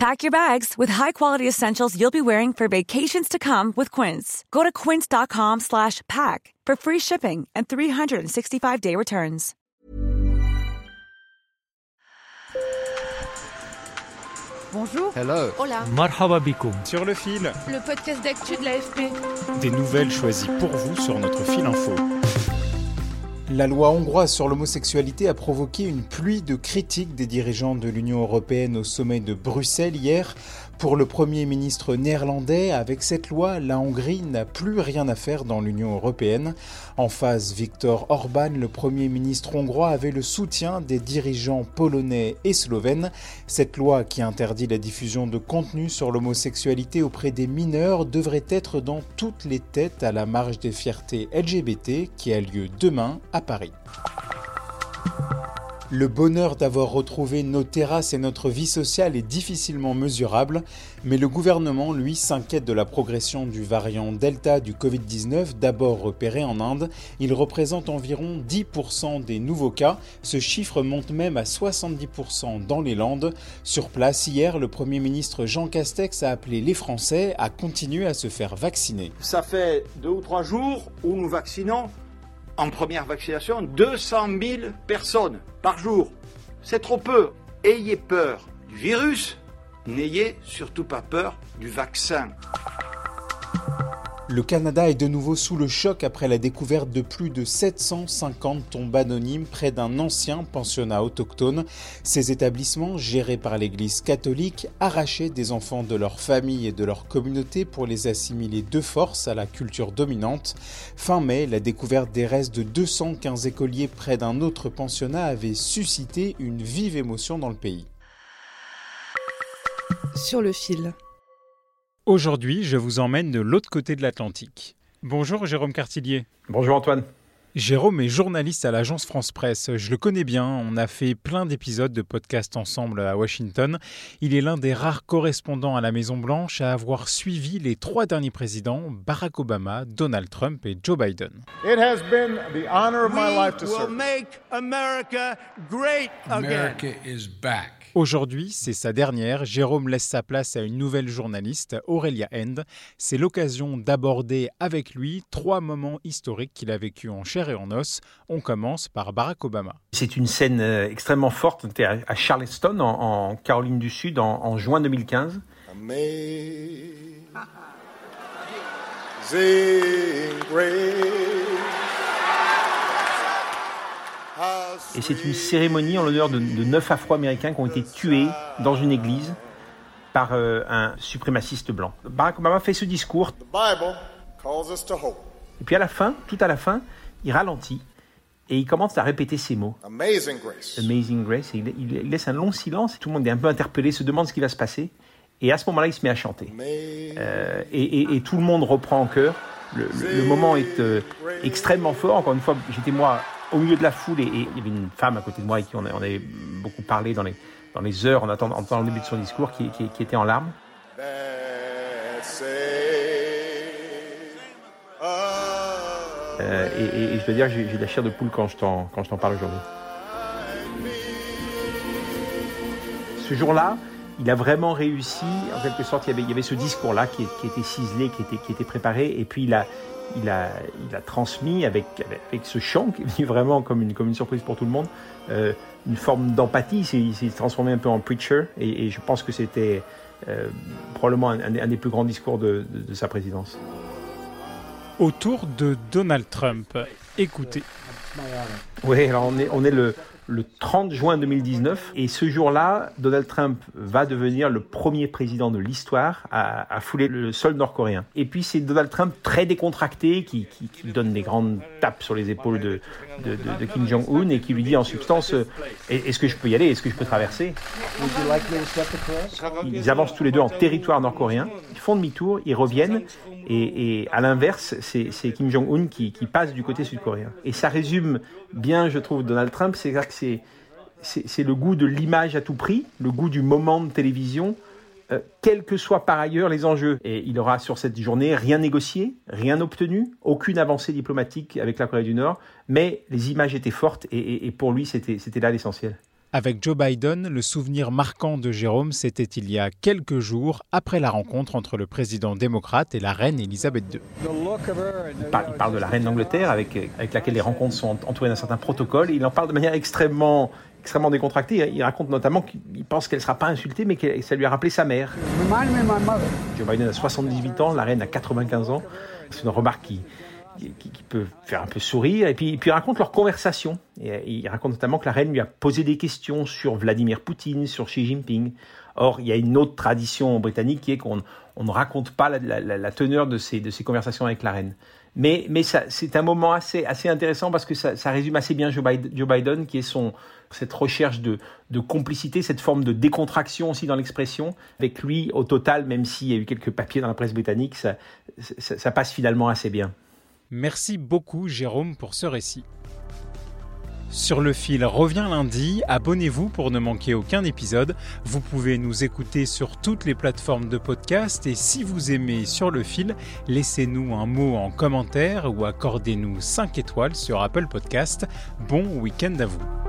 Pack your bags with high-quality essentials you'll be wearing for vacations to come with Quince. Go to quince.com slash pack for free shipping and 365-day returns. Bonjour. Hello. Hola. Marhaba bikoum. Sur le fil, Le podcast d'actu de l'AFP. des nouvelles choisies pour vous sur notre fil info. La loi hongroise sur l'homosexualité a provoqué une pluie de critiques des dirigeants de l'Union européenne au sommet de Bruxelles hier. Pour le Premier ministre néerlandais, avec cette loi, la Hongrie n'a plus rien à faire dans l'Union européenne. En face, Viktor Orban, le Premier ministre hongrois, avait le soutien des dirigeants polonais et slovènes. Cette loi qui interdit la diffusion de contenu sur l'homosexualité auprès des mineurs devrait être dans toutes les têtes à la marche des fiertés LGBT qui a lieu demain Paris. Le bonheur d'avoir retrouvé nos terrasses et notre vie sociale est difficilement mesurable, mais le gouvernement, lui, s'inquiète de la progression du variant Delta du Covid-19, d'abord repéré en Inde. Il représente environ 10% des nouveaux cas. Ce chiffre monte même à 70% dans les Landes. Sur place, hier, le Premier ministre Jean Castex a appelé les Français à continuer à se faire vacciner. Ça fait deux ou trois jours où nous vaccinons en première vaccination 200 000 personnes par jour. C'est trop peu. Ayez peur du virus, n'ayez surtout pas peur du vaccin. Le Canada est de nouveau sous le choc après la découverte de plus de 750 tombes anonymes près d'un ancien pensionnat autochtone. Ces établissements, gérés par l'Église catholique, arrachaient des enfants de leur famille et de leur communauté pour les assimiler de force à la culture dominante. Fin mai, la découverte des restes de 215 écoliers près d'un autre pensionnat avait suscité une vive émotion dans le pays. Sur le fil. Aujourd'hui, je vous emmène de l'autre côté de l'Atlantique. Bonjour Jérôme Cartillier. Bonjour Antoine. Jérôme est journaliste à l'agence France Presse. Je le connais bien, on a fait plein d'épisodes de podcast ensemble à Washington. Il est l'un des rares correspondants à la Maison Blanche à avoir suivi les trois derniers présidents, Barack Obama, Donald Trump et Joe Biden. It has been the honor of my life to will serve. make America great again. is back. Aujourd'hui, c'est sa dernière. Jérôme laisse sa place à une nouvelle journaliste, Aurélia End. C'est l'occasion d'aborder avec lui trois moments historiques qu'il a vécu en chair et en os. On commence par Barack Obama. C'est une scène euh, extrêmement forte. On était à à Charleston, en, en Caroline du Sud, en, en juin 2015. Amazing grace. Et c'est une cérémonie en l'honneur de, de neuf Afro-Américains qui ont été tués dans une église par euh, un suprémaciste blanc. Barack Obama fait ce discours, the Bible calls us to hope. et puis à la fin, tout à la fin, il ralentit et il commence à répéter ces mots. Amazing grace. Amazing Grace. Et il, il laisse un long silence. Tout le monde est un peu interpellé, se demande ce qui va se passer. Et à ce moment-là, il se met à chanter. Euh, et, et- et tout le monde reprend en chœur. Le, le- le moment est euh, extrêmement fort. Encore une fois, j'étais moi au milieu de la foule et, il y avait une femme à côté de moi avec qui on, avait beaucoup parlé dans les, heures en attendant, en attendant le début de son discours qui, était en larmes. Euh, et, je dois dire j'ai de la chair de poule quand je t'en parle aujourd'hui. Ce jour-là, il a vraiment réussi. En quelque sorte, il y avait, il y avait ce discours-là qui, qui était ciselé, qui était, qui était préparé, et puis il a, il a, il a transmis avec, avec, ce chant qui est venu vraiment comme une, comme une surprise pour tout le monde, euh, une forme d'empathie. Il s'est- transformé un peu en preacher, et, et je pense que c'était euh, probablement un, des- un des plus grands discours de- de- de sa présidence. Autour de Donald Trump, écoutez. Oui, alors on est, on est le, le 30 juin 2019 et ce jour-là, Donald Trump va devenir le premier président de l'histoire à, fouler le sol nord-coréen. Et puis c'est Donald Trump très décontracté qui, donne des grandes tapes sur les épaules de, de, Kim Jong-un et qui lui dit en substance Est-ce que je peux y aller? Est-ce que je peux traverser Ils avancent tous les deux en territoire nord-coréen, ils font demi-tour, ils reviennent Et, à l'inverse, c'est Kim Jong-un qui, passe du côté sud-coréen. Et ça résume bien, je trouve, Donald Trump, c'est le goût de l'image à tout prix, le goût du moment de télévision, euh, quels que soient par ailleurs les enjeux. Et il aura sur cette journée rien négocié, rien obtenu, aucune avancée diplomatique avec la Corée du Nord, mais les images étaient fortes et pour lui, c'était là l'essentiel. Avec Joe Biden, le souvenir marquant de Jérôme, c'était il y a quelques jours après la rencontre entre le président démocrate et la reine Elisabeth II. Il parle, de la reine d'Angleterre avec, avec laquelle les rencontres sont entourées d'un certain protocole. Il en parle de manière extrêmement extrêmement décontracté. Il raconte notamment qu'il pense qu'elle ne sera pas insultée, mais que ça lui a rappelé sa mère. Joe Biden a 78 ans, la reine a 95 ans. C'est une remarque qui, qui, peut faire un peu sourire. Et puis, puis il raconte leur conversation. Et, euh, il raconte notamment que la reine lui a posé des questions sur Vladimir Poutine, sur Xi Jinping. Or, il y a une autre tradition britannique qui est qu'on ne raconte pas la, teneur de ces, de ces conversations avec la reine. Mais, c'est un moment assez, intéressant parce que ça, résume assez bien Joe Biden, qui est son, cette recherche de, complicité, cette forme de décontraction aussi dans l'expression. Avec lui, au total, même s'il y a eu quelques papiers dans la presse britannique, ça passe finalement assez bien. Merci beaucoup Jérôme pour ce récit. Sur le fil revient lundi, abonnez-vous pour ne manquer aucun épisode. Vous pouvez nous écouter sur toutes les plateformes de podcast et si vous aimez Sur le fil, laissez-nous un mot en commentaire ou accordez-nous 5 étoiles sur Apple Podcast. Bon week-end à vous.